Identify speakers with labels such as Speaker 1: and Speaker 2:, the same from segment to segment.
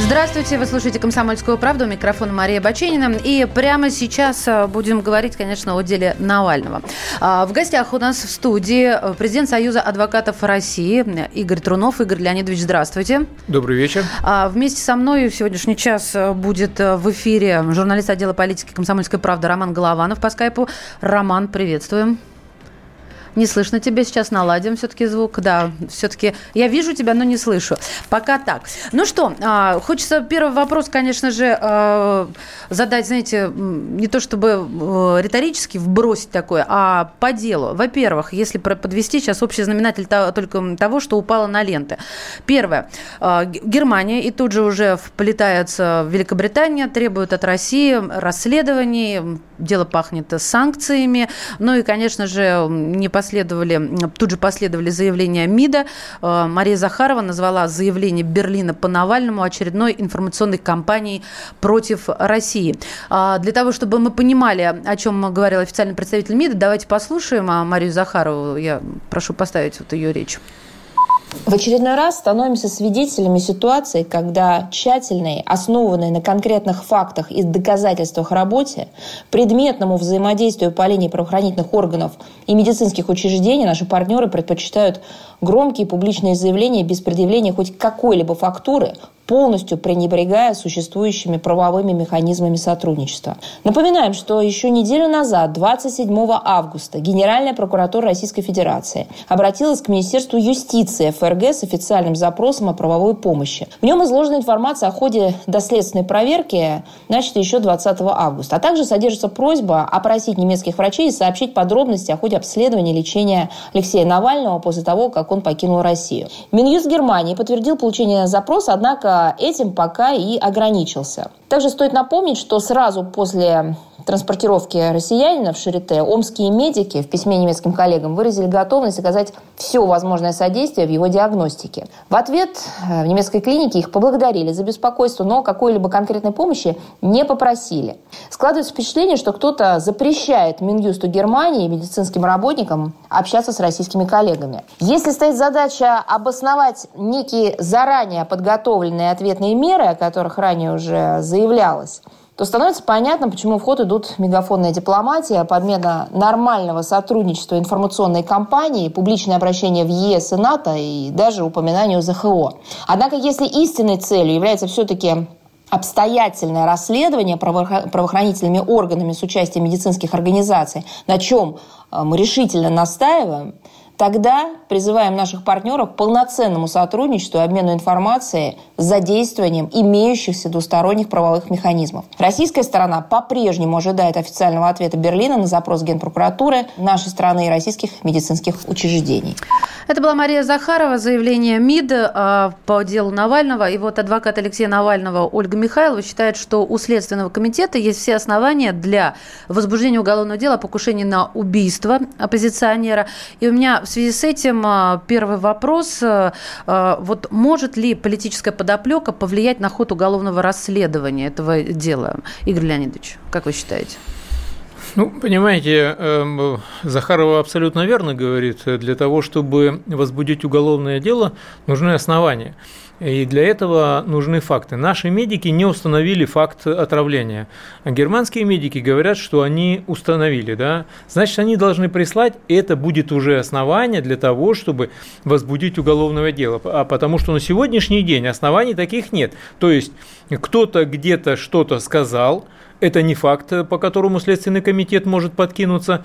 Speaker 1: Здравствуйте, вы слушаете «Комсомольскую правду», у микрофона Мария Баченина. И прямо сейчас а, будем говорить, конечно, о деле Навального. А, В гостях у нас в студии э, президент Союза адвокатов России Игорь Трунов. Игорь Леонидович, здравствуйте.
Speaker 2: Добрый вечер.
Speaker 1: А Вместе со мной в сегодняшний час э, будет э, в эфире журналист отдела политики «Комсомольской правды» Роман Голованов по скайпу. Роман, приветствуем. Не слышно тебя сейчас, наладим все-таки звук. Да, все-таки я вижу тебя, но не слышу. Пока так. Ну что, а, хочется первый вопрос, конечно же, а, задать, знаете, не то чтобы э, риторически вбросить такое, а по делу. Во-первых, если подвести сейчас общий знаменатель то- только того, что упало на ленты. Первое. А, Германия и тут же уже вплетается Великобритания, требует от России расследований, дело пахнет санкциями. Ну и, конечно же, не последовали, тут же последовали заявления МИДа. Э, Мария Захарова назвала заявление Берлина по Навальному очередной информационной кампанией против России. А, Для того, чтобы мы понимали, о чем говорил официальный представитель МИДа, давайте послушаем а, Марию Захарову. Я прошу поставить вот ее речь.
Speaker 3: В очередной раз становимся свидетелями ситуации, когда тщательной, основанной на конкретных фактах и доказательствах работе, предметному взаимодействию по линии правоохранительных органов и медицинских учреждений наши партнеры предпочитают громкие публичные заявления без предъявления хоть какой-либо фактуры, полностью пренебрегая существующими правовыми механизмами сотрудничества. Напоминаем, что еще неделю назад, 27 августа, Генеральная прокуратура Российской Федерации обратилась к Министерству юстиции ФРГ с официальным запросом о правовой помощи. В нем изложена информация о ходе доследственной проверки, начатой еще 20 августа. А также содержится просьба опросить немецких врачей и сообщить подробности о ходе обследования и лечения Алексея Навального после того, как он покинул Россию. Минюст Германии подтвердил получение запроса, однако этим пока и ограничился. Также стоит напомнить, что сразу после транспортировки россиянина в Шарите омские медики в письме немецким коллегам выразили готовность оказать все возможное содействие в его диагностике. В ответ э, в немецкой клинике их поблагодарили за беспокойство, но какой-либо конкретной помощи не попросили. Складывается впечатление, что кто-то запрещает Минюсту Германии и медицинским работникам общаться с российскими коллегами. Если стоит задача обосновать некие заранее подготовленные ответные меры, о которых ранее уже заявлялось, то становится понятно, почему в ход идут мегафонная дипломатия, подмена нормального сотрудничества информационной кампании, публичное обращение в ЕС и НАТО и даже упоминание о ЗХО. Однако, если истинной целью является все-таки обстоятельное расследование правоохра- правоохранительными органами с участием медицинских организаций, на чем э, мы решительно настаиваем, Тогда призываем наших партнеров к полноценному сотрудничеству и обмену информацией с задействованием имеющихся двусторонних правовых механизмов. Российская сторона по-прежнему ожидает официального ответа Берлина на запрос Генпрокуратуры нашей страны и российских медицинских учреждений.
Speaker 1: Это была Мария Захарова, заявление МИД э, по делу Навального. И вот адвокат Алексея Навального Ольга Михайлова считает, что у Следственного комитета есть все основания для возбуждения уголовного дела о покушении на убийство оппозиционера. И у меня в связи с этим э, первый вопрос. Э, э, Вот может ли политическая подоплека повлиять на ход уголовного расследования этого дела? Игорь Леонидович, как вы считаете?
Speaker 2: Ну, понимаете, эм, Захарова абсолютно верно говорит. Для того, чтобы возбудить уголовное дело, нужны основания. И для этого нужны факты. Наши медики не установили факт отравления. Германские медики говорят, что они установили. Да? Значит, они должны прислать, и это будет уже основание для того, чтобы возбудить уголовное дело. А потому что на сегодняшний день оснований таких нет. То есть кто-то где-то что-то сказал, это не факт, по которому Следственный комитет может подкинуться.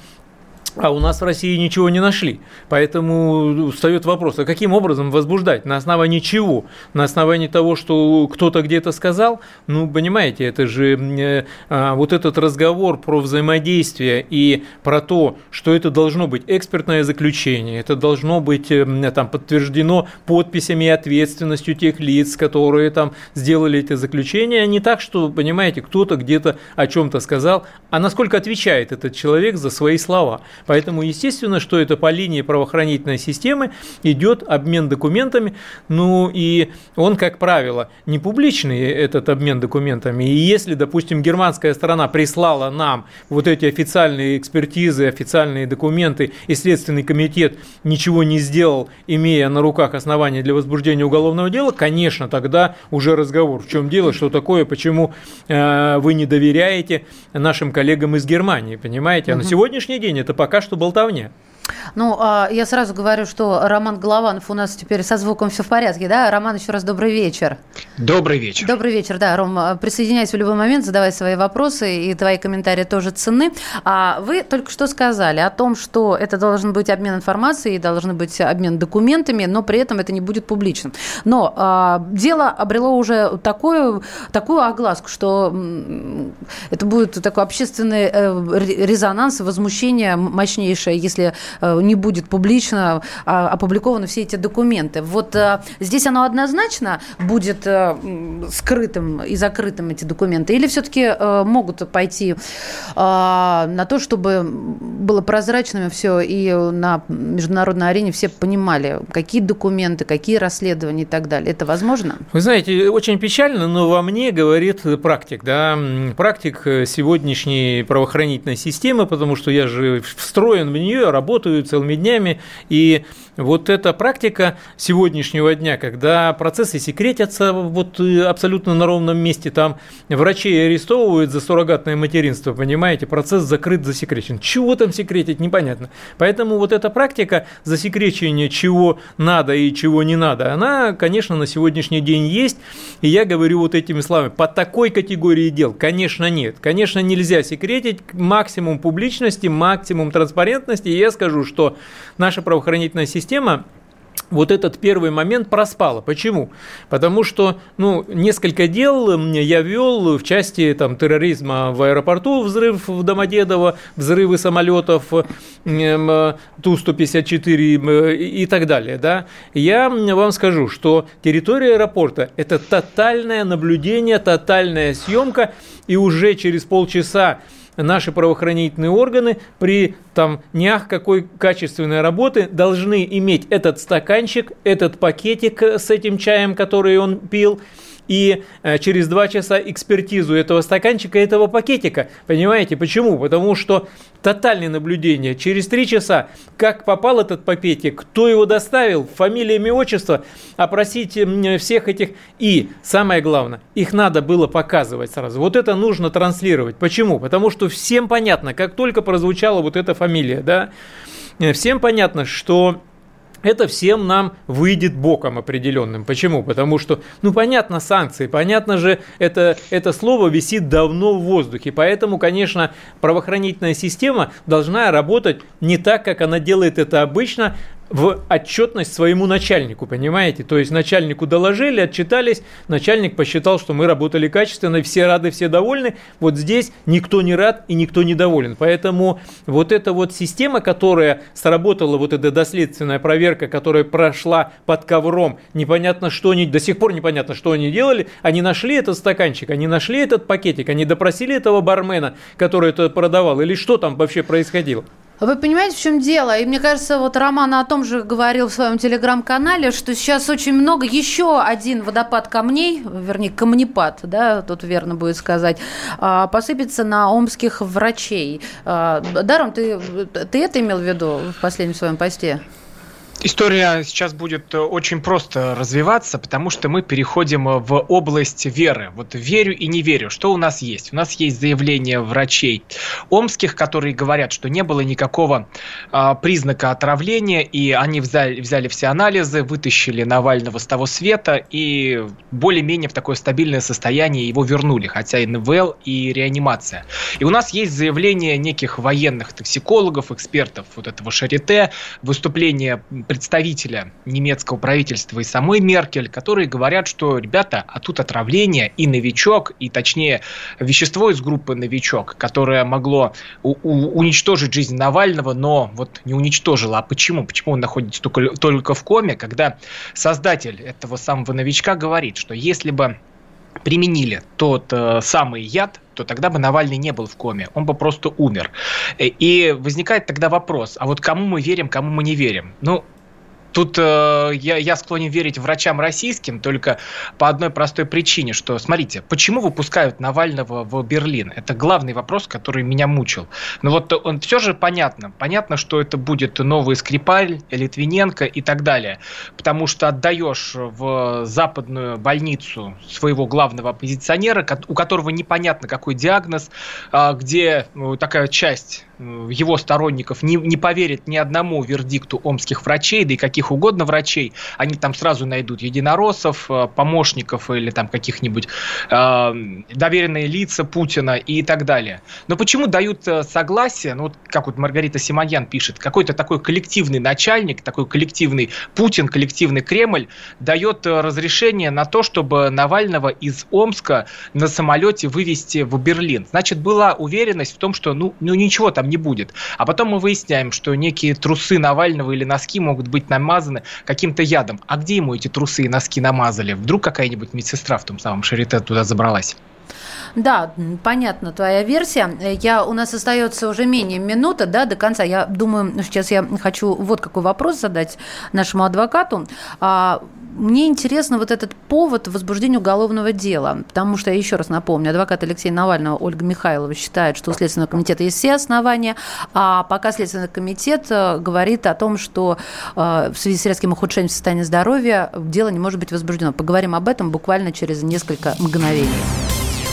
Speaker 2: А у нас в России ничего не нашли. Поэтому встает вопрос, а каким образом возбуждать? На основании чего? На основании того, что кто-то где-то сказал? Ну, понимаете, это же э, а, вот этот разговор про взаимодействие и про то, что это должно быть экспертное заключение, это должно быть э, там, подтверждено подписями и ответственностью тех лиц, которые там сделали это заключение, не так, что, понимаете, кто-то где-то о чем-то сказал, а насколько отвечает этот человек за свои слова. Поэтому, естественно, что это по линии правоохранительной системы идет обмен документами, ну и он, как правило, не публичный, этот обмен документами. И если, допустим, германская сторона прислала нам вот эти официальные экспертизы, официальные документы, и Следственный комитет ничего не сделал, имея на руках основания для возбуждения уголовного дела, конечно, тогда уже разговор. В чем дело, что такое, почему э, вы не доверяете нашим коллегам из Германии, понимаете? А угу. на сегодняшний день это пока что болтовня.
Speaker 1: Ну, а, я сразу говорю, что Роман Голованов у нас теперь со звуком все в порядке, да? Роман, еще раз добрый вечер.
Speaker 4: Добрый вечер.
Speaker 1: Добрый вечер, да. Ром, а, присоединяйся в любой момент, задавай свои вопросы, и твои комментарии тоже ценны. А вы только что сказали о том, что это должен быть обмен информацией, должен быть обмен документами, но при этом это не будет публичным. Но а, дело обрело уже такую, такую огласку, что это будет такой общественный э, резонанс, возмущение мощнейшее, если не будет публично а, опубликованы все эти документы. Вот э, здесь оно однозначно будет э, скрытым и закрытым эти документы? Или все-таки могут пойти на то, чтобы было прозрачным все и на международной арене все понимали, какие документы, какие расследования и так далее? Это возможно?
Speaker 2: Вы знаете, очень печально, но во мне говорит практик, да, практик сегодняшней правоохранительной системы, потому что я же встроен в нее, работаю работают целыми днями. И вот эта практика сегодняшнего дня, когда процессы секретятся вот э, абсолютно на ровном месте, там врачей арестовывают за суррогатное материнство, понимаете, процесс закрыт, засекречен. Чего там секретить, непонятно. Поэтому вот эта практика засекречения, чего надо и чего не надо, она, конечно, на сегодняшний день есть. И я говорю вот этими словами, по такой категории дел, конечно, нет. Конечно, нельзя секретить максимум публичности, максимум транспарентности. И я скажу, что наша правоохранительная система вот этот первый момент проспала. Почему? Потому что ну, несколько дел я вел в части там, терроризма в аэропорту, взрыв в Домодедово, взрывы самолетов Ту-154 и так далее. Да? Я вам скажу, что территория аэропорта – это тотальное наблюдение, тотальная съемка, и уже через полчаса наши правоохранительные органы при там не ах какой качественной работы должны иметь этот стаканчик, этот пакетик с этим чаем, который он пил, и э, через два часа экспертизу этого стаканчика, этого пакетика. Понимаете, почему? Потому что тотальное наблюдение. Через три часа, как попал этот пакетик, кто его доставил, фамилия, имя, отчество, опросить всех этих. И, самое главное, их надо было показывать сразу. Вот это нужно транслировать. Почему? Потому что всем понятно, как только прозвучала вот эта фамилия, да, э, всем понятно, что это всем нам выйдет боком определенным. Почему? Потому что, ну, понятно, санкции, понятно же, это, это слово висит давно в воздухе. Поэтому, конечно, правоохранительная система должна работать не так, как она делает это обычно, в отчетность своему начальнику, понимаете? То есть начальнику доложили, отчитались, начальник посчитал, что мы работали качественно, все рады, все довольны. Вот здесь никто не рад и никто не доволен. Поэтому вот эта вот система, которая сработала, вот эта доследственная проверка, которая прошла под ковром, непонятно что они, до сих пор непонятно, что они делали, они нашли этот стаканчик, они нашли этот пакетик, они допросили этого бармена, который это продавал, или что там вообще происходило?
Speaker 1: Вы понимаете, в чем дело? И мне кажется, вот Роман о том же говорил в своем телеграм-канале, что сейчас очень много, еще один водопад камней, вернее, камнепад, да, тут верно будет сказать, а, посыпется на омских врачей. А, Даром, ты, ты это имел в виду в последнем своем посте?
Speaker 4: История сейчас будет э, очень просто развиваться, потому что мы переходим э, в область веры. Вот верю и не верю. Что у нас есть? У нас есть заявление врачей омских, которые говорят, что не было никакого а, признака отравления, и они взяли, взяли все анализы, вытащили Навального с того света, и более-менее в такое стабильное состояние его вернули, хотя и НВЛ, и реанимация. И у нас есть заявление неких военных токсикологов, экспертов вот этого Шарите, выступление представителя немецкого правительства и самой Меркель, которые говорят, что, ребята, а тут отравление и новичок, и точнее вещество из группы новичок, которое могло уничтожить жизнь Навального, но вот не уничтожило. А почему? Почему он находится только, только в коме, когда создатель этого самого новичка говорит, что если бы применили тот э, самый яд, то тогда бы Навальный не был в коме, он бы просто умер. И возникает тогда вопрос, а вот кому мы верим, кому мы не верим? Ну, Тут э, я, я склонен верить врачам российским только по одной простой причине, что, смотрите, почему выпускают Навального в Берлин? Это главный вопрос, который меня мучил. Но вот он все же понятно. Понятно, что это будет новый Скрипаль, Литвиненко и так далее. Потому что отдаешь в западную больницу своего главного оппозиционера, у которого непонятно какой диагноз, а, где ну, такая часть его сторонников не, не поверит ни одному вердикту омских врачей, да и каких угодно врачей, они там сразу найдут единороссов, э, помощников или там каких-нибудь э, доверенные лица Путина и так далее. Но почему дают э, согласие, ну вот как вот Маргарита Симоньян пишет, какой-то такой коллективный начальник, такой коллективный Путин, коллективный Кремль дает э, разрешение на то, чтобы Навального из Омска на самолете вывести в Берлин. Значит, была уверенность в том, что ну, ну ничего там не будет. А потом мы выясняем, что некие трусы Навального или носки могут быть намазаны каким-то ядом. А где ему эти трусы и носки намазали? Вдруг какая-нибудь медсестра в том самом Шарите туда забралась?
Speaker 1: Да, понятно твоя версия. Я, у нас остается уже менее минуты да, до конца. Я думаю, сейчас я хочу вот какой вопрос задать нашему адвокату. А, мне интересно вот этот повод возбуждения уголовного дела, потому что, я еще раз напомню, адвокат Алексей Навального Ольга Михайлова считает, что у Следственного комитета есть все основания, а пока Следственный комитет э, говорит о том, что э, в связи с резким ухудшением состояния здоровья дело не может быть возбуждено. Поговорим об этом буквально через несколько мгновений.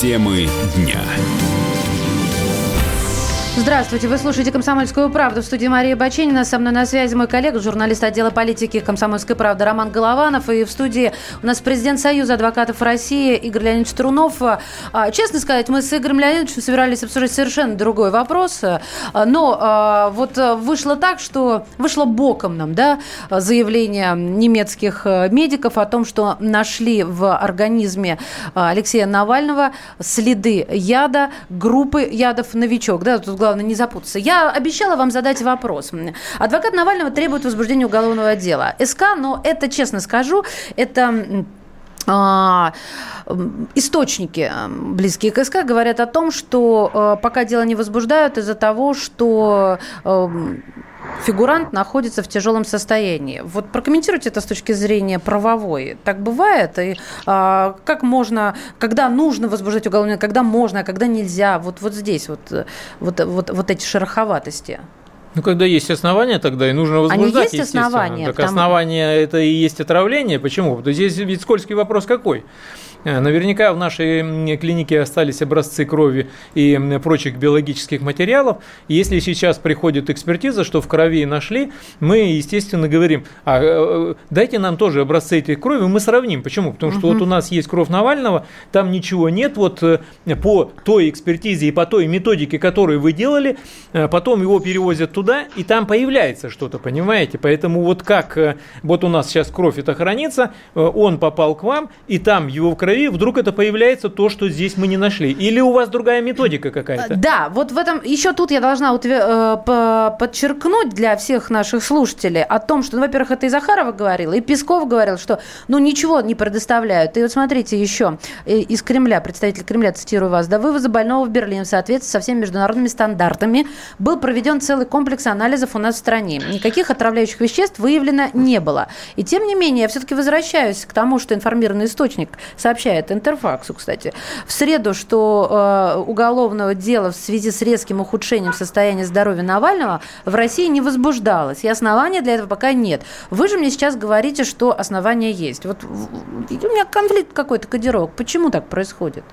Speaker 5: Темы дня.
Speaker 1: Здравствуйте, вы слушаете «Комсомольскую правду» в студии Мария Баченина. Со мной на связи мой коллега, журналист отдела политики «Комсомольской правды» Роман Голованов. И в студии у нас президент Союза адвокатов России Игорь Леонидович Трунов. А, честно сказать, мы с Игорем Леонидовичем собирались обсуждать совершенно другой вопрос. А, но а, вот вышло так, что вышло боком нам да, заявление немецких медиков о том, что нашли в организме Алексея Навального следы яда, группы ядов «Новичок». Да, тут главное не запутаться. Я обещала вам задать вопрос. Адвокат Навального требует возбуждения уголовного дела. СК, но это, честно скажу, это а, источники, близкие к СК, говорят о том, что а, пока дело не возбуждают из-за того, что фигурант находится в тяжелом состоянии. Вот прокомментируйте это с точки зрения правовой. Так бывает? И а, как можно, когда нужно возбуждать уголовное, когда можно, а когда нельзя? Вот, вот здесь вот, вот, вот, вот эти шероховатости.
Speaker 2: Ну, когда есть основания, тогда и нужно возбуждать,
Speaker 1: Они есть основания.
Speaker 2: Так потому... основания – это и есть отравление. Почему? Что здесь ведь скользкий вопрос какой? Э, наверняка в нашей клинике остались образцы крови и прочих биологических материалов. Если сейчас приходит экспертиза, что в крови нашли, мы, естественно, говорим, а, э, дайте нам тоже образцы этой крови, мы сравним. Почему? Потому что угу. вот у нас есть кровь Навального, там ничего нет, вот э, по той экспертизе и по той методике, которую вы делали, потом его перевозят туда, и там появляется что-то, понимаете? Поэтому вот как вот у нас сейчас кровь это хранится, он попал к вам, и там его в крови крови, вдруг это появляется то, что здесь мы не нашли. Или у вас другая методика какая-то?
Speaker 1: Да, вот в этом еще тут я должна э, подчеркнуть для всех наших слушателей о том, что, ну, во-первых, это и Захарова говорила, и Песков говорил, что ну ничего не предоставляют. И вот смотрите еще э, из Кремля, представитель Кремля, цитирую вас, до вывоза больного в Берлин в соответствии со всеми международными стандартами был проведен целый комплекс анализов у нас в стране. Никаких отравляющих веществ выявлено не было. И тем не менее, я все-таки возвращаюсь к тому, что информированный источник сообщает сообщает Интерфаксу, кстати, в среду, что э, уголовного дела в связи с резким ухудшением состояния здоровья Навального в России не возбуждалось. И основания для этого пока нет. Вы же мне сейчас говорите, что основания есть. Вот у меня конфликт какой-то кодировок. Почему так происходит?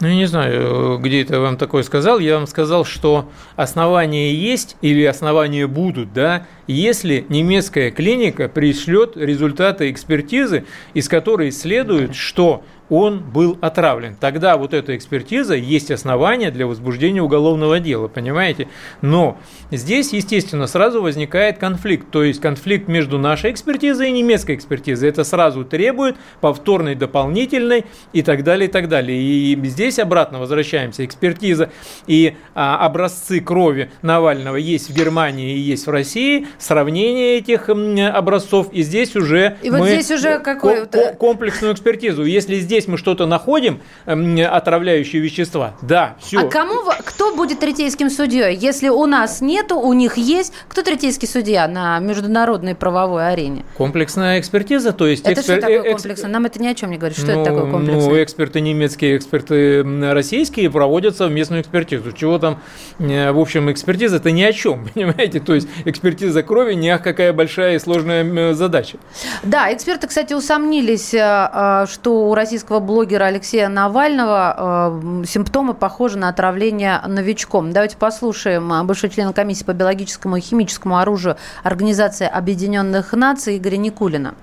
Speaker 2: Ну, я не знаю, где это вам такое сказал. Я вам сказал, что основания есть или основания будут, да, если немецкая клиника пришлет результаты экспертизы, из которой следует, что он был отравлен. Тогда вот эта экспертиза есть основания для возбуждения уголовного дела, понимаете? Но здесь, естественно, сразу возникает конфликт. То есть конфликт между нашей экспертизой и немецкой экспертизой. Это сразу требует повторной, дополнительной и так далее, и так далее. И здесь обратно возвращаемся. Экспертиза и а, образцы крови Навального есть в Германии и есть в России. Сравнение этих образцов. И здесь уже
Speaker 1: и мы вот здесь уже какой
Speaker 2: комплексную экспертизу. Если здесь здесь мы что-то находим, эм, отравляющие вещества, да, все.
Speaker 1: А кому, кто будет третейским судьей? Если у нас нету, у них есть, кто третейский судья на международной правовой арене?
Speaker 2: Комплексная экспертиза, то есть...
Speaker 1: Это экспер... что такое комплексная? Нам это ни о чем не говорит. Что ну, это такое комплексная?
Speaker 2: Ну, эксперты немецкие, эксперты российские проводят совместную экспертизу. Чего там, э, в общем, экспертиза это ни о чем, понимаете? То есть экспертиза крови не ах, какая большая и сложная задача.
Speaker 1: Да, эксперты, кстати, усомнились, э, э, что у российского российского блогера Алексея Навального э, симптомы похожи на отравление новичком. Давайте послушаем э, бывший член комиссии по биологическому и химическому оружию Организации Объединенных Наций Игоря Никулина.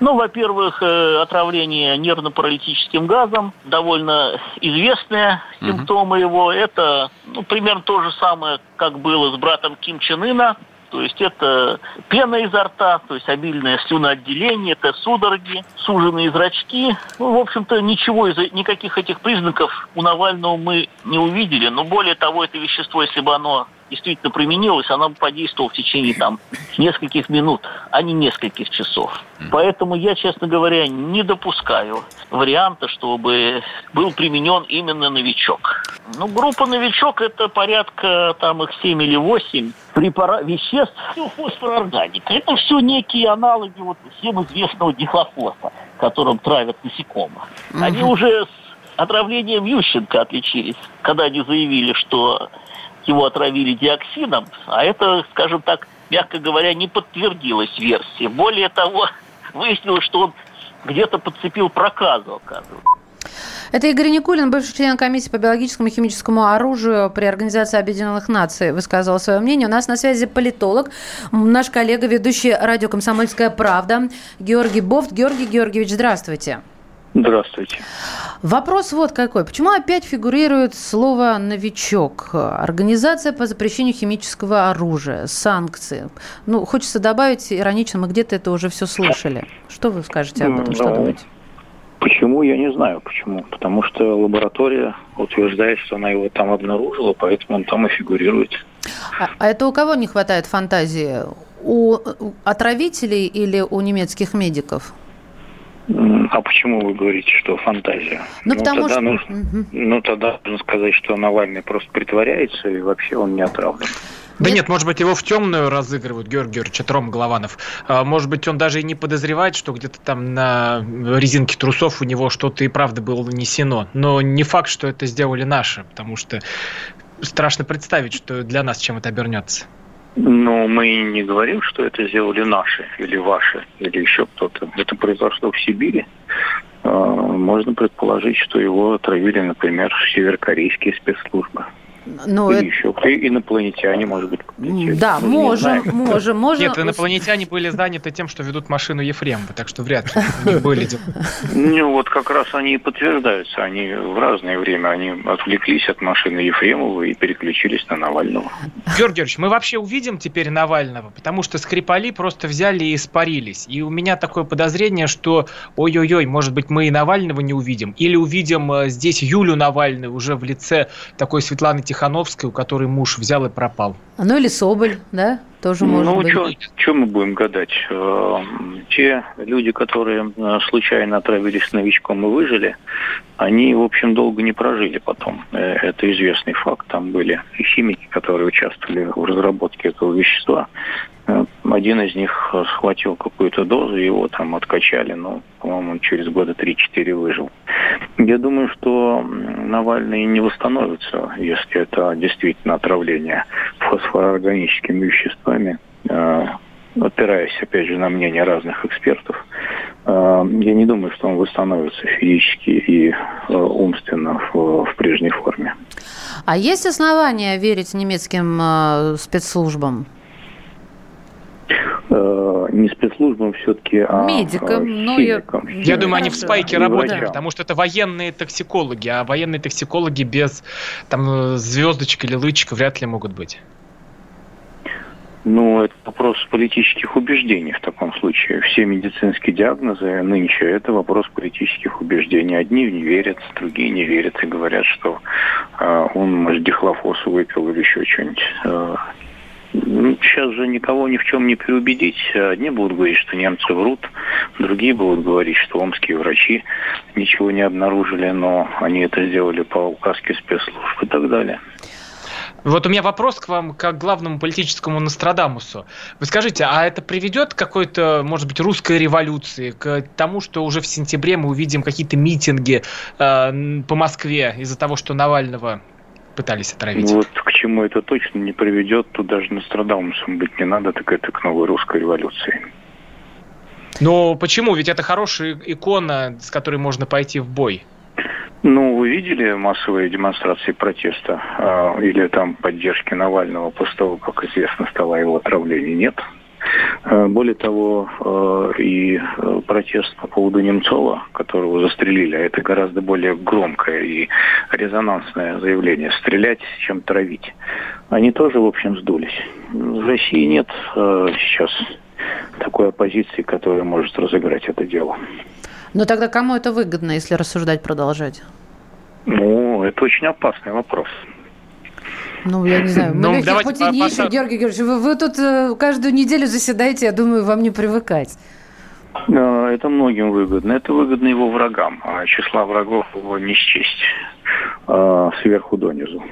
Speaker 6: Ну, во-первых, э, отравление нервно-паралитическим газом, довольно известные симптомы его. Это ну, примерно то же самое, как было с братом Ким Чен Ына. То есть это пена изо рта, то есть обильное слюноотделение, это судороги, суженные зрачки. Ну, в общем-то, ничего из никаких этих признаков у Навального мы не увидели. Но более того, это вещество, если бы оно действительно применилось, она бы подействовала в течение там нескольких минут, а не нескольких часов. Поэтому я, честно говоря, не допускаю варианта, чтобы был применен именно новичок. Ну, группа новичок это порядка там их 7 или 8 препара... веществ, фосфорорганика. Это все некие аналоги вот всем известного дихлофоса, которым травят насекомых. Они уже с отравлением Ющенко отличились, когда они заявили, что его отравили диоксином, а это, скажем так, мягко говоря, не подтвердилась версия. Более того, выяснилось, что он где-то подцепил проказу, оказывается.
Speaker 1: Это Игорь Никулин, бывший член комиссии по биологическому и химическому оружию при Организации Объединенных Наций, высказал свое мнение. У нас на связи политолог, наш коллега, ведущий радио «Комсомольская правда» Георгий Бофт. Георгий Георгиевич, здравствуйте.
Speaker 7: Здравствуйте.
Speaker 1: Вопрос вот какой. Почему опять фигурирует слово «новичок»? Организация по запрещению химического оружия, санкции. Ну, хочется добавить иронично, мы где-то это уже все слышали. Что вы скажете об этом? Ну, что думаете?
Speaker 7: Почему, я не знаю почему. Потому что лаборатория утверждает, что она его там обнаружила, поэтому он там и фигурирует.
Speaker 1: А, а это у кого не хватает фантазии? У отравителей или у немецких медиков?
Speaker 7: А почему вы говорите, что фантазия?
Speaker 1: Ну, ну потому тогда
Speaker 7: что... Нужно, угу. Ну, тогда нужно сказать, что Навальный просто притворяется, и вообще он не отравлен.
Speaker 4: Да нет? нет, может быть, его в темную разыгрывают, Георгий Георгиевич, это Ром Голованов. А, может быть, он даже и не подозревает, что где-то там на резинке трусов у него что-то и правда было нанесено. Но не факт, что это сделали наши, потому что страшно представить, что для нас чем это обернется.
Speaker 7: Но мы не говорим, что это сделали наши или ваши, или еще кто-то. Это произошло в Сибири. А, можно предположить, что его отравили, например, северокорейские спецслужбы. Ну, Или это... еще кто инопланетяне, может быть.
Speaker 1: Да, Мы можем, можем, можем.
Speaker 4: Нет, инопланетяне были заняты тем, что ведут машину Ефремова, так что вряд ли не были.
Speaker 7: Ну, вот как раз они и подтверждаются. Они в разное время они отвлеклись от машины Ефремова и переключились на Навального.
Speaker 4: Георгий Георгиевич, мы вообще увидим теперь Навального, потому что Скрипали просто взяли и испарились. И у меня такое подозрение, что ой-ой-ой, может быть, мы и Навального не увидим. Или увидим э, здесь Юлю Навальную уже в лице такой Светланы Тихановской, Тихановской, у которой муж взял и пропал.
Speaker 1: Ну или Соболь, да? Тоже может
Speaker 7: ну,
Speaker 1: быть. Ну,
Speaker 7: что мы будем гадать? Э, те люди, которые э, случайно отравились новичком и выжили, они, в общем, долго не прожили потом. Э, это известный факт. Там были и химики, которые участвовали в разработке этого вещества. Один из них схватил какую-то дозу, его там откачали, но, по-моему, через года 3-4 выжил. Я думаю, что Навальный не восстановится, если это действительно отравление фосфороорганическими веществами, э, опираясь, опять же, на мнение разных экспертов. Э, я не думаю, что он восстановится физически и э, умственно в, в прежней форме.
Speaker 1: А есть основания верить немецким спецслужбам?
Speaker 7: не спецслужбам все-таки, а
Speaker 1: медикам.
Speaker 7: Э,
Speaker 1: ну, я...
Speaker 4: я думаю, они в спайке работали,
Speaker 7: врачам.
Speaker 4: потому что это военные токсикологи, а военные токсикологи без там звездочек или лычек вряд ли могут быть.
Speaker 7: Ну, это вопрос политических убеждений в таком случае. Все медицинские диагнозы нынче – это вопрос политических убеждений. Одни не верят, другие не верят и говорят, что э, он, может, дихлофосу выпил или еще что-нибудь. Э, ну, сейчас же никого ни в чем не переубедить. Одни будут говорить, что немцы врут, другие будут говорить, что омские врачи ничего не обнаружили, но они это сделали по указке спецслужб и так далее.
Speaker 4: Вот у меня вопрос к вам, как главному политическому Нострадамусу. Вы скажите, а это приведет к какой-то, может быть, русской революции, к тому, что уже в сентябре мы увидим какие-то митинги э, по Москве из-за того, что Навального пытались отравить?
Speaker 7: Вот к чему это точно не приведет, тут даже Нострадамусом быть не надо, так это к новой русской революции.
Speaker 4: Но почему? Ведь это хорошая икона, с которой можно пойти в бой.
Speaker 7: Ну, вы видели массовые демонстрации протеста э, или там поддержки Навального после того, как известно стало его отравление? Нет. Э, более того, э, и протест по поводу Немцова, которого застрелили, а это гораздо более громкое и резонансное заявление – стрелять, чем травить. Они тоже, в общем, сдулись. В России нет сейчас такой оппозиции, которая может разыграть это дело.
Speaker 1: Но тогда кому это выгодно, если рассуждать продолжать?
Speaker 7: Ну, это очень опасный вопрос.
Speaker 1: Ну, я не знаю. Мы ну, легких пути не ищем, Георгий Георгиевич. Вы, вы тут э, каждую неделю заседаете, я думаю, вам не привыкать.
Speaker 7: Это многим выгодно. Это выгодно его врагам, а числа врагов его не счесть а, сверху донизу.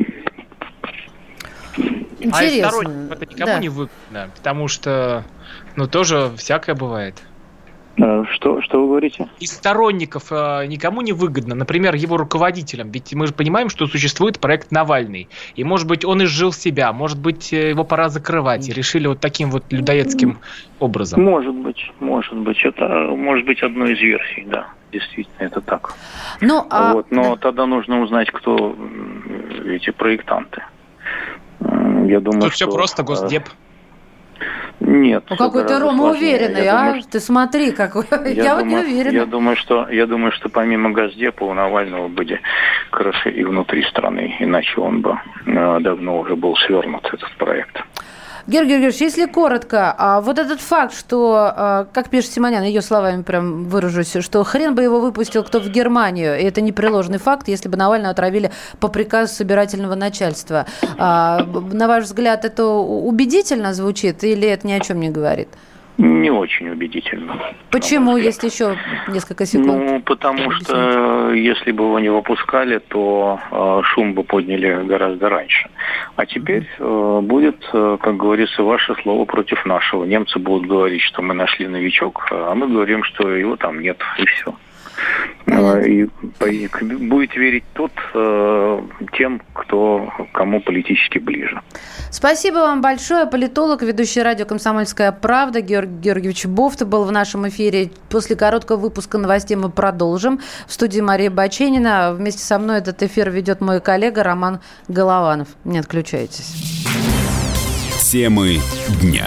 Speaker 4: Интересно. А из сторонников это никому да. не выгодно, потому что, ну, тоже всякое бывает.
Speaker 7: Э, что, что вы говорите?
Speaker 4: Из сторонников э, никому не выгодно, например, его руководителям. Ведь мы же понимаем, что существует проект Навальный. И, может быть, он изжил себя, может быть, э, его пора закрывать. И решили вот таким вот людоедским образом.
Speaker 7: Может быть, может быть. Это может быть одной из версий, да. Действительно, это так.
Speaker 1: Ну, а...
Speaker 7: вот, но да. тогда нужно узнать, кто эти проектанты. Я думаю,
Speaker 4: Тут
Speaker 7: что...
Speaker 4: все просто, Госдеп.
Speaker 7: Нет.
Speaker 1: Ну, какой ты, Рома, уверенный, я а? Думаю, что... Ты смотри, какой. Я, я вот не уверена.
Speaker 7: Я думаю, что, я думаю, что помимо Газдепа у Навального были крыши и внутри страны, иначе он бы э, давно уже был свернут, этот проект.
Speaker 1: Георгий Георгиевич, если коротко, а вот этот факт, что, а, как пишет Симонян, ее словами прям выражусь, что хрен бы его выпустил кто в Германию, и это непреложный факт, если бы Навального отравили по приказу собирательного начальства. А, на ваш взгляд, это убедительно звучит или это ни о чем не говорит?
Speaker 7: Не очень убедительно.
Speaker 1: Почему? Есть еще несколько секунд.
Speaker 7: Ну, потому что если бы его не выпускали, то э, шум бы подняли гораздо раньше. А теперь э, будет, э, как говорится, ваше слово против нашего. Немцы будут говорить, что мы нашли новичок, а мы говорим, что его там нет, и все. Э, и будет верить тот э, тем, кто кому политически ближе.
Speaker 1: Спасибо вам большое. Политолог, ведущий радио «Комсомольская правда» Георгий Георгиевич Бофт был в нашем эфире. После короткого выпуска новостей мы продолжим. В студии Мария Баченина. Вместе со мной этот эфир ведет мой коллега Роман Голованов. Не отключайтесь.
Speaker 5: Темы дня.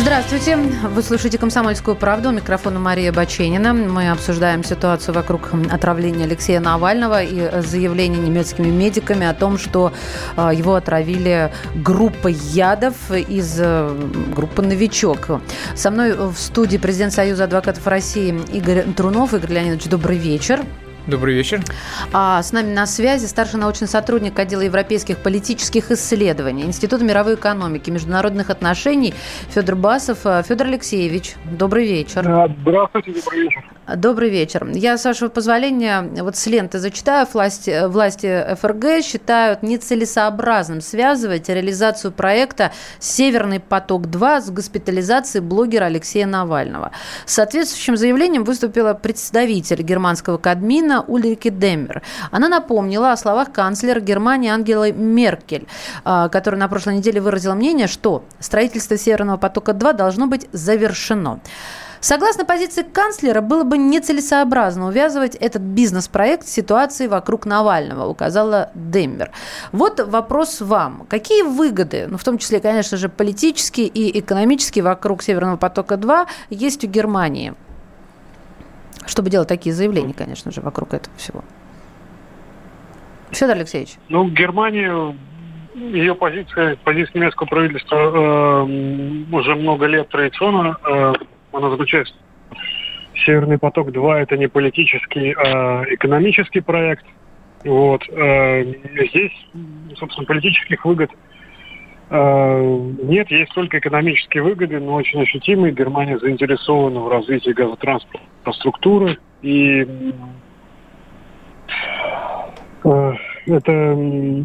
Speaker 1: Здравствуйте. Вы слушаете «Комсомольскую правду». У микрофона Мария Баченина. Мы обсуждаем ситуацию вокруг отравления Алексея Навального и заявление немецкими медиками о том, что а, его отравили группой ядов из э, группы «Новичок». Со мной в студии президент Союза адвокатов России Игорь Трунов. Игорь Леонидович, добрый вечер.
Speaker 2: Добрый вечер.
Speaker 1: А с нами на связи старший научный сотрудник отдела европейских политических исследований Института мировой экономики, международных отношений Федор Басов. Федор Алексеевич, добрый вечер.
Speaker 8: Здравствуйте, добрый вечер.
Speaker 1: Добрый вечер. Я, с вашего позволения, вот с ленты зачитаю. Власти, власти ФРГ считают нецелесообразным связывать реализацию проекта «Северный поток-2» с госпитализацией блогера Алексея Навального. С соответствующим заявлением выступила представитель германского Кадмина Ульрике Деммер. Она напомнила о словах канцлера Германии Ангелы Меркель, а, которая на прошлой неделе выразила мнение, что строительство «Северного потока-2» должно быть завершено. Согласно позиции канцлера, было бы нецелесообразно увязывать этот бизнес-проект с ситуацией вокруг Навального, указала Деммер. Вот вопрос вам. Какие выгоды, ну, в том числе, конечно же, политические и экономические вокруг Северного потока-2 есть у Германии? Чтобы делать такие заявления, конечно же, вокруг этого всего. Федор Алексеевич.
Speaker 8: Ну, Германия ее позиция, позиция немецкого правительства э, уже много лет традиционно э, она заключается Северный поток-2 это не политический, а экономический проект. Вот. Э, здесь, собственно, политических выгод э, нет, есть только экономические выгоды, но очень ощутимые. Германия заинтересована в развитии газотранспортной инфраструктуры. И э, это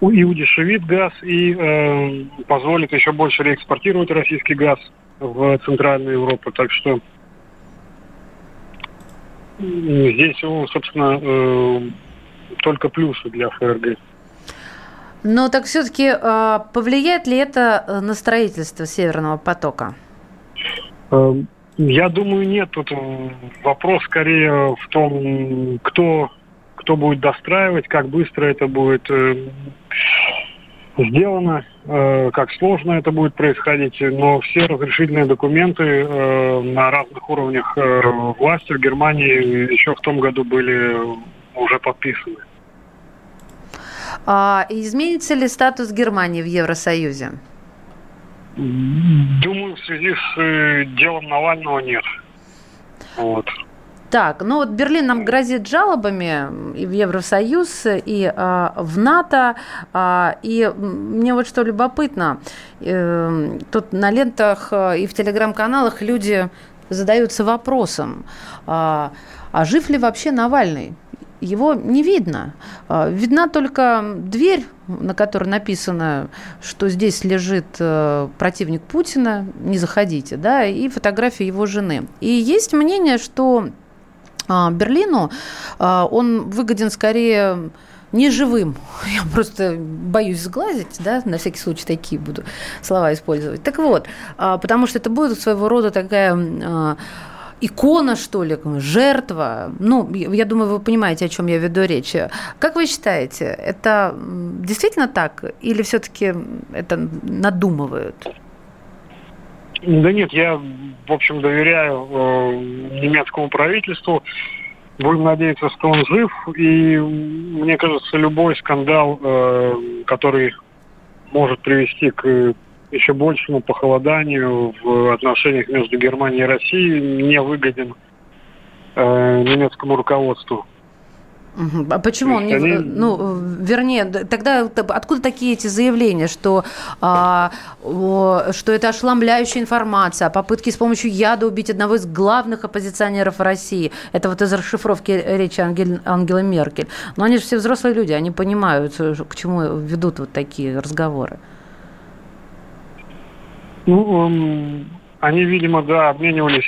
Speaker 8: и удешевит газ, и позволит еще больше реэкспортировать российский газ в Центральную Европу. Так что здесь, собственно, э, только плюсы для ФРГ.
Speaker 1: Но так все-таки а, повлияет ли это э, на строительство Северного потока?
Speaker 8: Э, я думаю, нет. Тут вопрос скорее в том, кто, кто будет достраивать, как быстро это будет сделано, э, как сложно это будет происходить, но все разрешительные документы э, на разных уровнях э, власти в Германии еще в том году были уже подписаны.
Speaker 1: А изменится ли статус Германии в Евросоюзе?
Speaker 8: Думаю, в связи с делом Навального нет. Вот.
Speaker 1: Так, ну вот Берлин нам грозит жалобами и в Евросоюз, и э, в НАТО. Э, и мне вот что любопытно, э, тут на лентах э, и в телеграм-каналах люди задаются вопросом, э, а жив ли вообще Навальный? его не видно. Видна только дверь, на которой написано, что здесь лежит противник Путина, не заходите, да, и фотография его жены. И есть мнение, что Берлину, а, он выгоден скорее не живым. Я просто боюсь сглазить, да, на всякий случай такие буду слова использовать. Так вот, а, потому что это будет своего рода такая икона, что ли, жертва. Ну, я думаю, вы понимаете, о чем я веду речь. Как вы считаете, это действительно так или все-таки это надумывают?
Speaker 8: Да нет, я, в общем, доверяю э, немецкому правительству. Будем надеяться, что он жив. И мне кажется, любой скандал, э, который может привести к еще большему похолоданию в отношениях между Германией и Россией, не выгоден э, немецкому руководству.
Speaker 1: А почему он не... Они... Ну, вернее, тогда откуда такие эти заявления, что, а, что это ошеломляющая информация, попытки с помощью яда убить одного из главных оппозиционеров России? Это вот из расшифровки речи Ангель, Ангелы Меркель. Но они же все взрослые люди, они понимают, к чему ведут вот такие разговоры.
Speaker 8: Ну, они, видимо, да, обменивались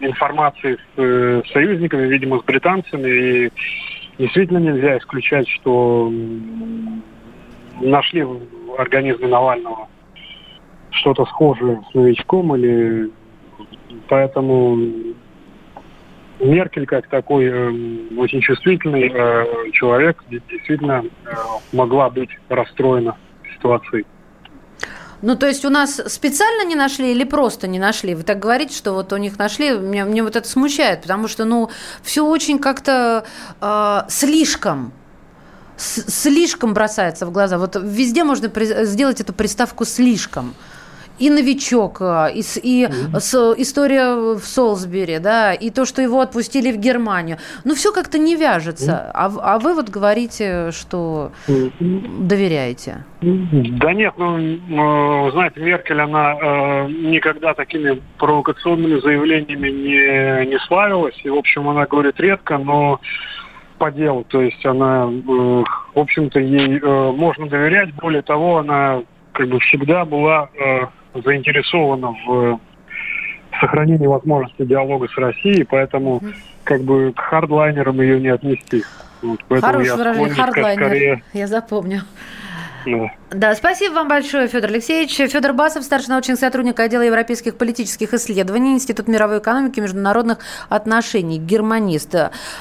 Speaker 8: информацией с э, союзниками, видимо, с британцами. И действительно нельзя исключать, что нашли в организме Навального что-то схожее с новичком или поэтому Меркель как такой э, очень чувствительный э, человек действительно э, могла быть расстроена ситуацией.
Speaker 1: Ну, то есть у нас специально не нашли или просто не нашли? Вы так говорите, что вот у них нашли, мне, мне вот это смущает, потому что, ну, все очень как-то э, слишком слишком бросается в глаза. Вот везде можно сделать эту приставку слишком и новичок, э, и, и с, история в Солсбери, да, и то, что его отпустили в Германию. Ну, все как-то не вяжется. А, а вы вот говорите, что доверяете.
Speaker 8: Да нет, ну, знаете, Меркель, она э, никогда такими провокационными заявлениями не, не славилась. И, в общем, она говорит редко, но по делу. То есть она, э, в общем-то, ей э, можно доверять. Более того, она как бы всегда была э, заинтересована в сохранении возможности диалога с Россией, поэтому как бы к хардлайнерам ее не отнести.
Speaker 1: Вот, Хорошее выражение, хардлайнер, скорее... я запомню. Да. да, спасибо вам большое, Федор Алексеевич. Федор Басов, старший научный сотрудник отдела европейских политических исследований, Институт мировой экономики и международных отношений, германист.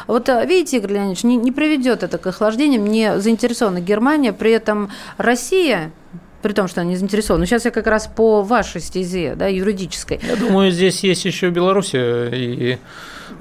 Speaker 1: Вот а, видите, Игорь Леонидович, не, не приведет это к охлаждениям, не заинтересована Германия, при этом Россия при том, что они заинтересованы. Но сейчас я как раз по вашей стезе, да, юридической.
Speaker 2: Я думаю, здесь есть еще Белоруссия и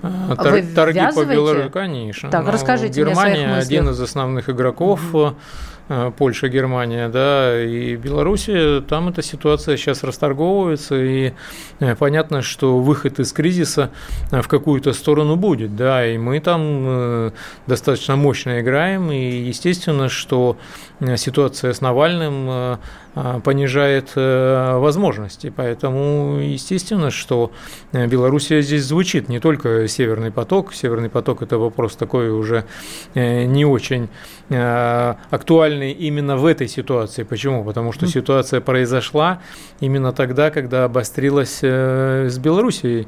Speaker 2: а, Тор, торги по Беларуси, конечно.
Speaker 1: Так, расскажите
Speaker 2: Германия мне один из основных игроков. Mm-hmm Э, Польша, Германия, да, и Беларусь, там эта ситуация сейчас расторговывается, и э, понятно, что выход из кризиса э, в какую-то сторону будет, да, и мы там достаточно мощно играем, и естественно, что ситуация с Навальным понижает возможности. Поэтому, естественно, что Белоруссия здесь звучит не только Северный поток. Северный поток – это вопрос такой уже не очень актуальный актуальны именно в этой ситуации. Почему? Потому что ситуация произошла именно тогда, когда обострилась э, с Белоруссией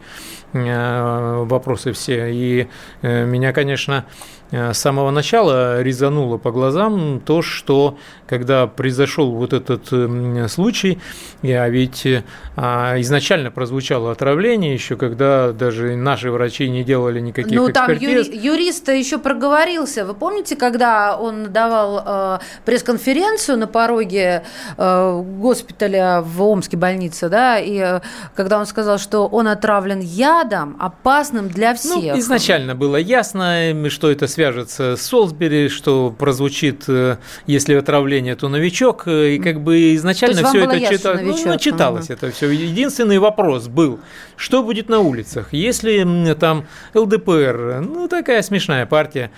Speaker 2: э, вопросы все. И э, меня, конечно, с самого начала резануло по глазам то, что когда произошел вот этот случай, я ведь а, изначально прозвучало отравление еще, когда даже наши врачи не делали никаких ну, экспертиз.
Speaker 1: там юри, юрист еще проговорился. Вы помните, когда он давал э, пресс-конференцию на пороге э, госпиталя в Омской больнице, да, и э, когда он сказал, что он отравлен ядом, опасным для ну, всех.
Speaker 2: Ну, изначально было ясно, что это свяжется с Солсбери, что прозвучит, э, если отравление, то новичок, э, и как бы изначально все это читал, ну, ну, читалось угу. это все. Единственный вопрос был, что будет на улицах, если там ЛДПР, ну такая смешная партия,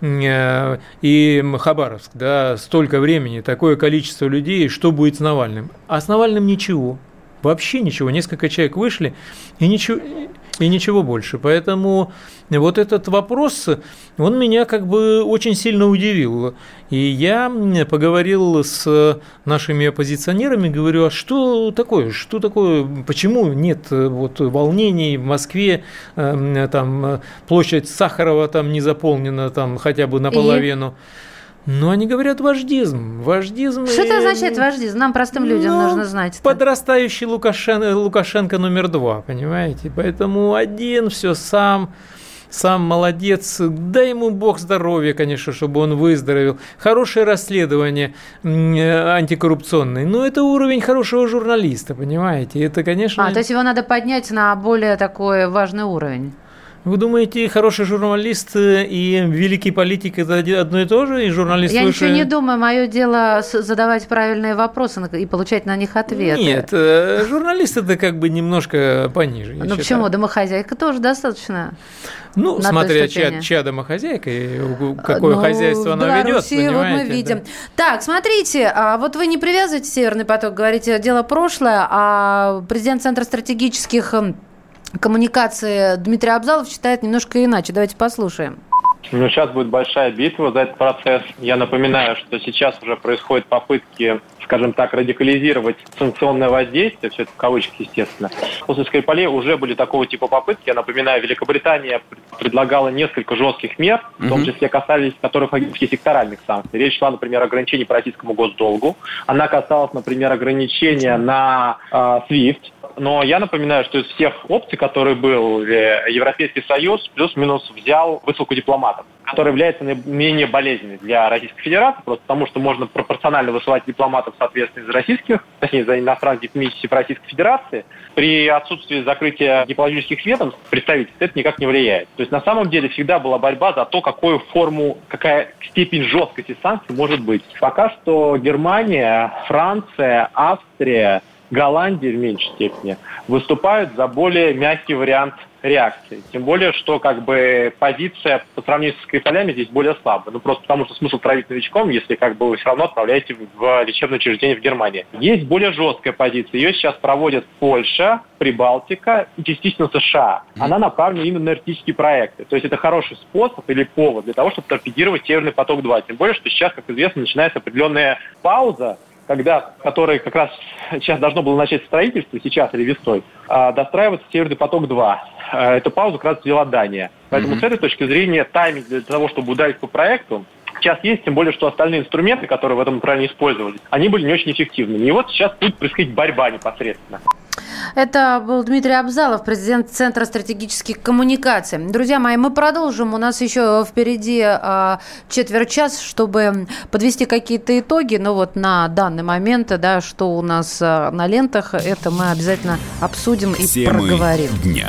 Speaker 2: Э, и Хабаровск, да, столько времени, такое количество людей, что будет с Навальным? А с Навальным ничего. Вообще ничего. Несколько человек вышли, и ничего, и ничего больше. Поэтому вот этот вопрос, он меня как бы очень сильно удивил. И я поговорил с нашими оппозиционерами, говорю, а что такое, что такое, почему нет вот волнений в Москве, эм, там площадь Сахарова там не заполнена там хотя бы наполовину. И... Ну, они говорят вождизм. Вождизм.
Speaker 1: Что это означает вождизм? Нам, простым людям, ну, нужно знать.
Speaker 2: Это. Подрастающий Лукашен... Лукашенко номер два, понимаете? Поэтому один, все сам сам молодец, дай ему бог здоровья, конечно, чтобы он выздоровел. Хорошее расследование антикоррупционное. Но это уровень хорошего журналиста, понимаете? Это, конечно...
Speaker 1: А, то есть его надо поднять на более такой важный уровень.
Speaker 2: Вы думаете, хороший журналист и великий политик это одно и то же, и журналист
Speaker 1: Я
Speaker 2: выше...
Speaker 1: ничего не думаю, мое дело задавать правильные вопросы и получать на них ответы.
Speaker 2: Нет, э, журналист это как бы немножко пониже.
Speaker 1: Ну считаю. почему? Домохозяйка тоже достаточно.
Speaker 2: Ну, смотря чья, чья домохозяйка и какое ну, хозяйство она ведет, понимаете?
Speaker 1: вот мы видим. Да. Так, смотрите, а вот вы не привязываете Северный поток, говорите, дело прошлое, а президент Центра стратегических коммуникации Дмитрий Абзалов считает немножко иначе. Давайте послушаем.
Speaker 9: Ну, сейчас будет большая битва за этот процесс. Я напоминаю, что сейчас уже происходят попытки, скажем так, радикализировать санкционное воздействие, все это в кавычках, естественно. После Скрипалей уже были такого типа попытки. Я напоминаю, Великобритания предлагала несколько жестких мер, в том числе касались которых фактически секторальных санкций. Речь шла, например, о ограничении по российскому госдолгу. Она касалась, например, ограничения на э, SWIFT, но я напоминаю, что из всех опций, которые был, Европейский Союз плюс-минус взял высылку дипломатов которая является менее болезненной для Российской Федерации, просто потому что можно пропорционально высылать дипломатов, соответственно, из российских, точнее, из иностранных дипломатических Российской Федерации. При отсутствии закрытия дипломатических ведомств, представительств, это никак не влияет. То есть, на самом деле, всегда была борьба за то, какую форму, какая степень жесткости санкций может быть. Пока что Германия, Франция, Австрия, Голландия в меньшей степени выступают за более мягкий вариант реакции. Тем более, что как бы позиция по сравнению с Скрипалями здесь более слабая. Ну, просто потому что смысл травить новичком, если как бы вы все равно отправляете в лечебное учреждение в Германии. Есть более жесткая позиция. Ее сейчас проводят Польша, Прибалтика и частично США. Она направлена именно на энергетические проекты. То есть это хороший способ или повод для того, чтобы торпедировать Северный поток-2. Тем более, что сейчас, как известно, начинается определенная пауза когда, который как раз сейчас должно было начать строительство, сейчас или весной, а, достраивается Северный поток-2. А, эту паузу как раз взяла Дания. Поэтому mm-hmm. с этой точки зрения тайминг для того, чтобы ударить по проекту, сейчас есть, тем более, что остальные инструменты, которые в этом направлении использовались, они были не очень эффективными. И вот сейчас будет происходить борьба непосредственно.
Speaker 1: Это был Дмитрий Абзалов, президент Центра стратегических коммуникаций. Друзья мои, мы продолжим. У нас еще впереди а, четверть час, чтобы подвести какие-то итоги. Но вот на данный момент, да, что у нас а, на лентах, это мы обязательно обсудим и Темы проговорим. дня.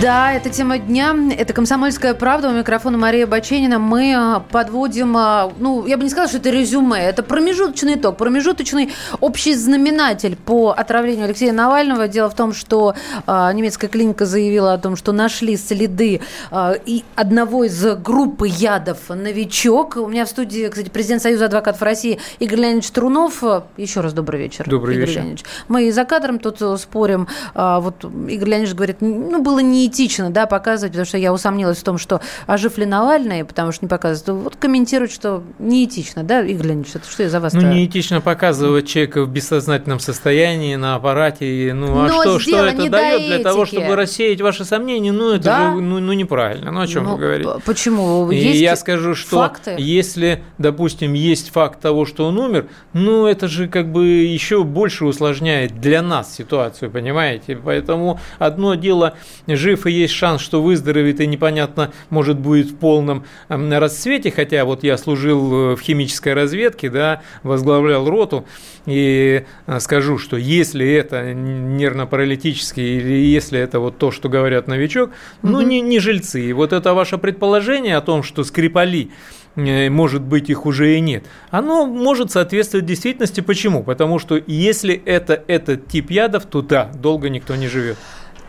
Speaker 1: Да, это тема дня. Это «Комсомольская правда». У микрофона Мария Баченина. Мы а, подводим, а, ну, я бы не сказала, что это резюме. Это промежуточный итог, промежуточный общий знаменатель по отравлению Алексея Навального. Дело в том, что а, немецкая клиника заявила о том, что нашли следы и одного из группы ядов «Новичок». У меня в студии, кстати, президент Союза адвокатов России Игорь Леонидович Трунов. Еще раз добрый вечер.
Speaker 2: Добрый
Speaker 1: Игорь
Speaker 2: вечер.
Speaker 1: Леонидович. Мы за кадром тут э, спорим. Вот Игорь Леонидович говорит, ну, было не неэтично, да, показывать, потому что я усомнилась в том, что ожив ли Навальный, потому что не показывают. Вот комментируют, что неэтично, да, Игорь Леонидович, это что за вас
Speaker 2: Ну, неэтично показывать человека в бессознательном состоянии, на аппарате, ну, а что, что это дает для того, чтобы рассеять ваши сомнения? Ну, это да? же, ну, ну, неправильно, ну, о чем ну, вы говорите?
Speaker 1: Почему?
Speaker 2: И есть я скажу, что факты? если, допустим, есть факт того, что он умер, ну, это же как бы еще больше усложняет для нас ситуацию, понимаете? Поэтому одно дело, жив и есть шанс, что выздоровеет и непонятно, может будет в полном расцвете, хотя вот я служил э, в химической разведке, да, возглавлял роту, и э, скажу, что если это нервно-паралитический или если это вот то, что говорят новичок, ну, не, не жильцы. И вот это ваше предположение о том, что Скрипали э, может быть, их уже и нет. Оно может соответствовать действительности. Почему? Потому что если это этот тип ядов, то да, долго никто не живет.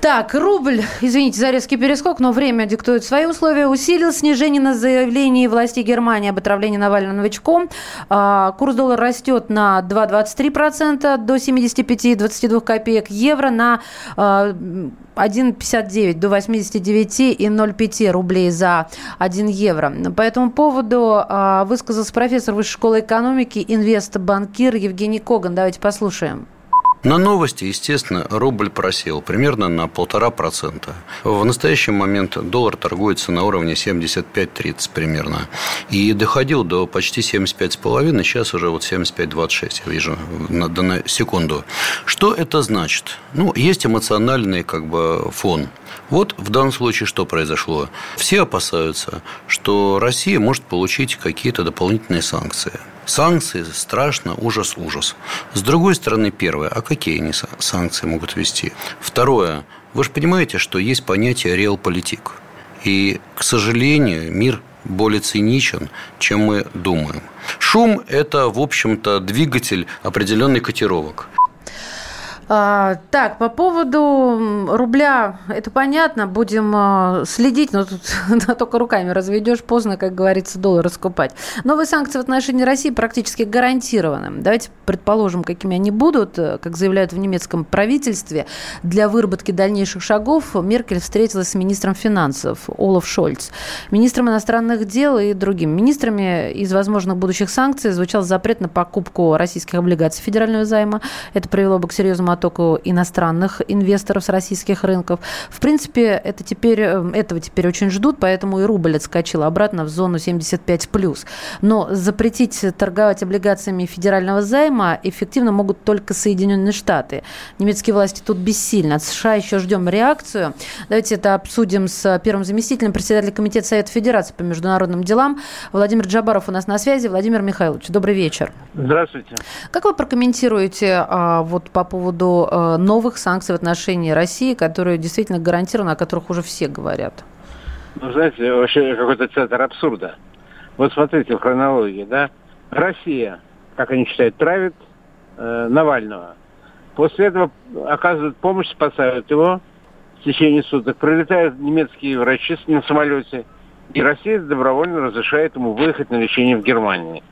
Speaker 1: Так, рубль, извините за резкий перескок, но время диктует свои условия. Усилил снижение на заявлении власти Германии об отравлении Навального новичком. А, курс доллара растет на 2,23% до 75,22 копеек. Евро на 1,59 до 89,05 рублей за 1 евро. По этому поводу а, высказался профессор Высшей школы экономики, инвест-банкир Евгений Коган. Давайте послушаем.
Speaker 10: На новости, естественно, рубль просел примерно на полтора процента. В настоящий момент доллар торгуется на уровне 75-30 примерно. И доходил до почти 75,5, сейчас уже вот 75-26, я вижу, на, на секунду. Что это значит? Ну, есть эмоциональный как бы фон. Вот в данном случае что произошло? Все опасаются, что Россия может получить какие-то дополнительные санкции. Санкции страшно, ужас, ужас. С другой стороны, первое, а какие они санкции могут вести? Второе, вы же понимаете, что есть понятие реалполитик. И, к сожалению, мир более циничен, чем мы думаем. Шум – это, в общем-то, двигатель определенных котировок.
Speaker 1: А, так, по поводу рубля, это понятно, будем а, следить, но тут только руками разведешь, поздно, как говорится, доллар раскупать. Новые санкции в отношении России практически гарантированы. Давайте предположим, какими они будут. Как заявляют в немецком правительстве, для выработки дальнейших шагов Меркель встретилась с министром финансов Олаф Шольц, министром иностранных дел и другими министрами. Из возможных будущих санкций звучал запрет на покупку российских облигаций федерального займа. Это привело бы к серьезному оттоку иностранных инвесторов с российских рынков. В принципе, это теперь, э, этого теперь очень ждут, поэтому и рубль отскочил обратно в зону 75+. Но запретить торговать облигациями федерального займа эффективно могут только Соединенные Штаты. Немецкие власти тут бессильны. От США еще ждем реакцию. Давайте это обсудим с первым заместителем председателя Комитета Совета Федерации по международным делам. Владимир Джабаров у нас на связи. Владимир Михайлович, добрый вечер.
Speaker 11: Здравствуйте.
Speaker 1: Как вы прокомментируете а, вот по поводу э, новых санкций в отношении России, которые действительно гарантированы, о которых уже все говорят?
Speaker 11: Ну, знаете, вообще какой-то центр абсурда. Вот смотрите, в хронологии, да, Россия, как они считают, травит э, Навального. После этого оказывают помощь, спасают его в течение суток. Прилетают немецкие врачи на самолете, и Россия добровольно разрешает ему выехать на лечение в Германии.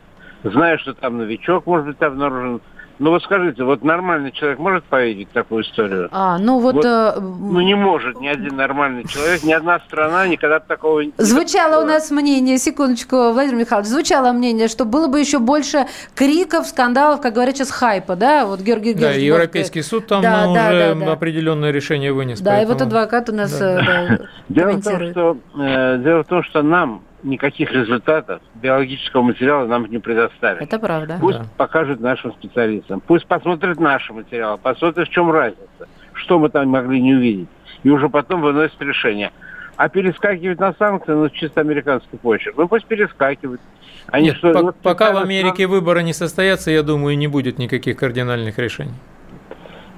Speaker 11: Зная, что там новичок может быть обнаружен, ну вот скажите, вот нормальный человек может поверить в такую историю?
Speaker 1: А, ну вот... вот э...
Speaker 11: Ну не может ни один нормальный человек, ни одна страна никогда такого не...
Speaker 1: Звучало у нас мнение, секундочку, Владимир Михайлович, звучало мнение, что было бы еще больше криков, скандалов, как говорят сейчас, хайпа, да? Вот Георгий
Speaker 2: Да, Георгий Европейский суд там да, ну, да, уже да, да. определенное решение вынес.
Speaker 1: Да, поэтому... и вот адвокат у нас да. Э,
Speaker 11: да, дело, в том, что, э, дело в том, что нам никаких результатов биологического материала нам не предоставят.
Speaker 1: Это правда.
Speaker 11: Пусть да. покажут нашим специалистам. Пусть посмотрят наши материалы, посмотрят, в чем разница, что мы там могли не увидеть. И уже потом выносят решение. А перескакивать на санкции, ну, чисто американский почерк. Ну, пусть перескакивают.
Speaker 2: Они Нет, что, по- вот пока в Америке нам... выборы не состоятся, я думаю, не будет никаких кардинальных решений.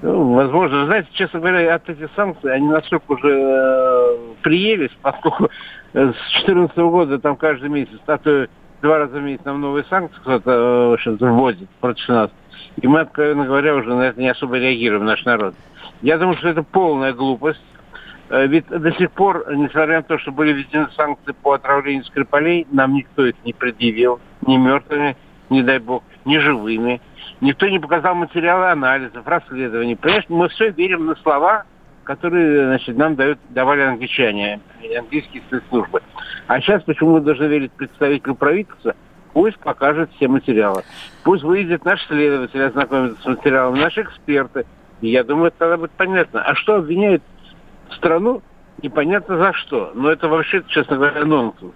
Speaker 11: Ну, возможно, знаете, честно говоря, от этих санкций они настолько уже э, приелись, поскольку с 2014 года там каждый месяц, а то два раза в месяц нам новые санкции кто-то э, вводит против нас. И мы, откровенно говоря, уже на это не особо реагируем, наш народ. Я думаю, что это полная глупость. Э, ведь до сих пор, несмотря на то, что были введены санкции по отравлению Скрипалей, нам никто их не предъявил, ни мертвыми, не дай бог, ни живыми. Никто не показал материалы анализов, расследований. Понимаешь, мы все верим на слова, которые значит, нам дают, давали англичане, английские спецслужбы. А сейчас почему мы должны верить представителю правительства? Пусть покажет все материалы. Пусть выйдет наш следователь, ознакомится с материалом, наши эксперты. И я думаю, это тогда будет понятно. А что обвиняют страну, непонятно за что. Но это вообще, честно говоря, нонсенс.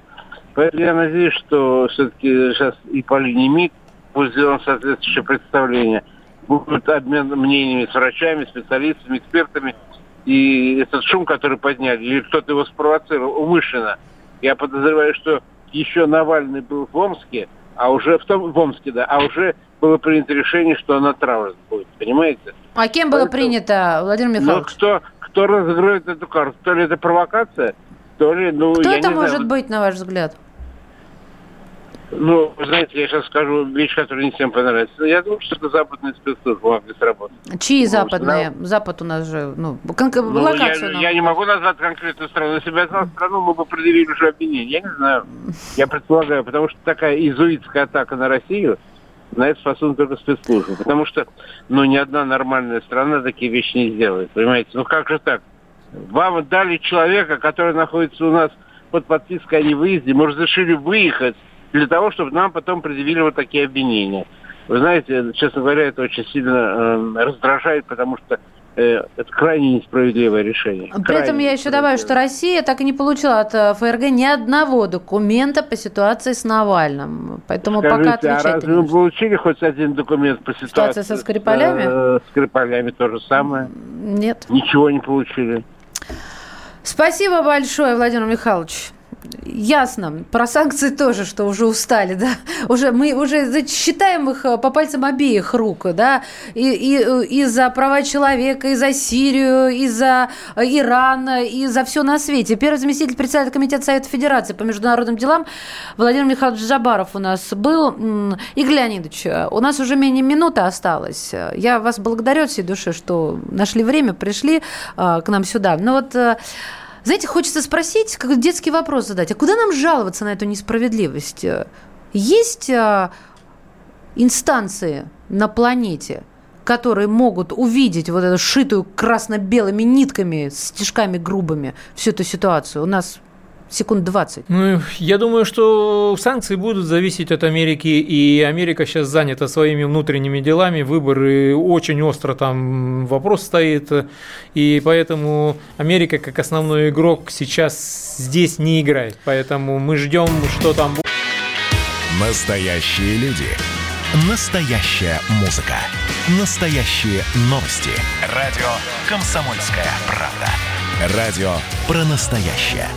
Speaker 11: Поэтому я надеюсь, что все-таки сейчас и по линии МИД будет сделано соответствующее представление. Будет обмен мнениями с врачами, специалистами, экспертами. И этот шум, который подняли, или кто-то его спровоцировал умышленно, я подозреваю, что еще Навальный был в Омске, а уже в том в Омске, да, а уже было принято решение, что он отравлен будет, понимаете?
Speaker 1: А кем было Поэтому, принято, Владимир ну, Михайлович?
Speaker 11: Ну, кто, кто разыгрывает эту карту? То ли это провокация, то ли, ну,
Speaker 1: Кто это
Speaker 11: не
Speaker 1: может
Speaker 11: знаю.
Speaker 1: быть, на ваш взгляд?
Speaker 11: Ну, вы знаете, я сейчас скажу вещь, которая не всем понравится. Я думаю, что это западные спецслужбы могли сработать.
Speaker 1: Чьи западные? Да? Запад у нас же, ну, кон-
Speaker 11: ну локацию я, нам... я не могу назвать конкретную страну. Если бы я знал страну, мы бы предъявили уже обвинение. Я не знаю. Я предполагаю, потому что такая изуитская атака на Россию, на это способны только спецслужбы. Потому что, ну, ни одна нормальная страна такие вещи не сделает. Понимаете? Ну, как же так? Вам дали человека, который находится у нас под подпиской о невыезде, мы разрешили выехать для того, чтобы нам потом предъявили вот такие обвинения. Вы знаете, честно говоря, это очень сильно э, раздражает, потому что э, это крайне несправедливое решение.
Speaker 1: При
Speaker 11: крайне
Speaker 1: этом я еще добавлю, что Россия так и не получила от э, ФРГ ни одного документа по ситуации с Навальным. Поэтому
Speaker 11: Скажите,
Speaker 1: пока отвечать...
Speaker 11: а разве вы получили хоть один документ по ситуации?
Speaker 1: Ситуация со Скрипалями?
Speaker 11: Э, с Скрипалями то же самое.
Speaker 1: Нет.
Speaker 11: Ничего не получили.
Speaker 1: Спасибо большое, Владимир Михайлович. Ясно. Про санкции тоже, что уже устали, да. Уже мы уже считаем их э, по пальцам обеих рук, да. И, и, э, и за права человека, и за Сирию, и за э, Иран, и за все на свете. Первый заместитель председателя комитета Совета Федерации по международным делам Владимир Михайлович Жабаров у нас был. Игорь Леонидович, у нас уже менее минуты осталось. Я вас благодарю от всей души, что нашли время, пришли к нам сюда. Но вот знаете, хочется спросить, как детский вопрос задать. А куда нам жаловаться на эту несправедливость? Есть а, инстанции на планете, которые могут увидеть вот эту шитую красно-белыми нитками, стежками грубыми всю эту ситуацию. У нас секунд 20.
Speaker 2: Ну, я думаю, что санкции будут зависеть от Америки, и Америка сейчас занята своими внутренними делами, выборы очень остро там вопрос стоит, и поэтому Америка как основной игрок сейчас здесь не играет, поэтому мы ждем, что там будет.
Speaker 5: Настоящие люди. Настоящая музыка. Настоящие новости. Радио «Комсомольская правда». Радио про настоящее.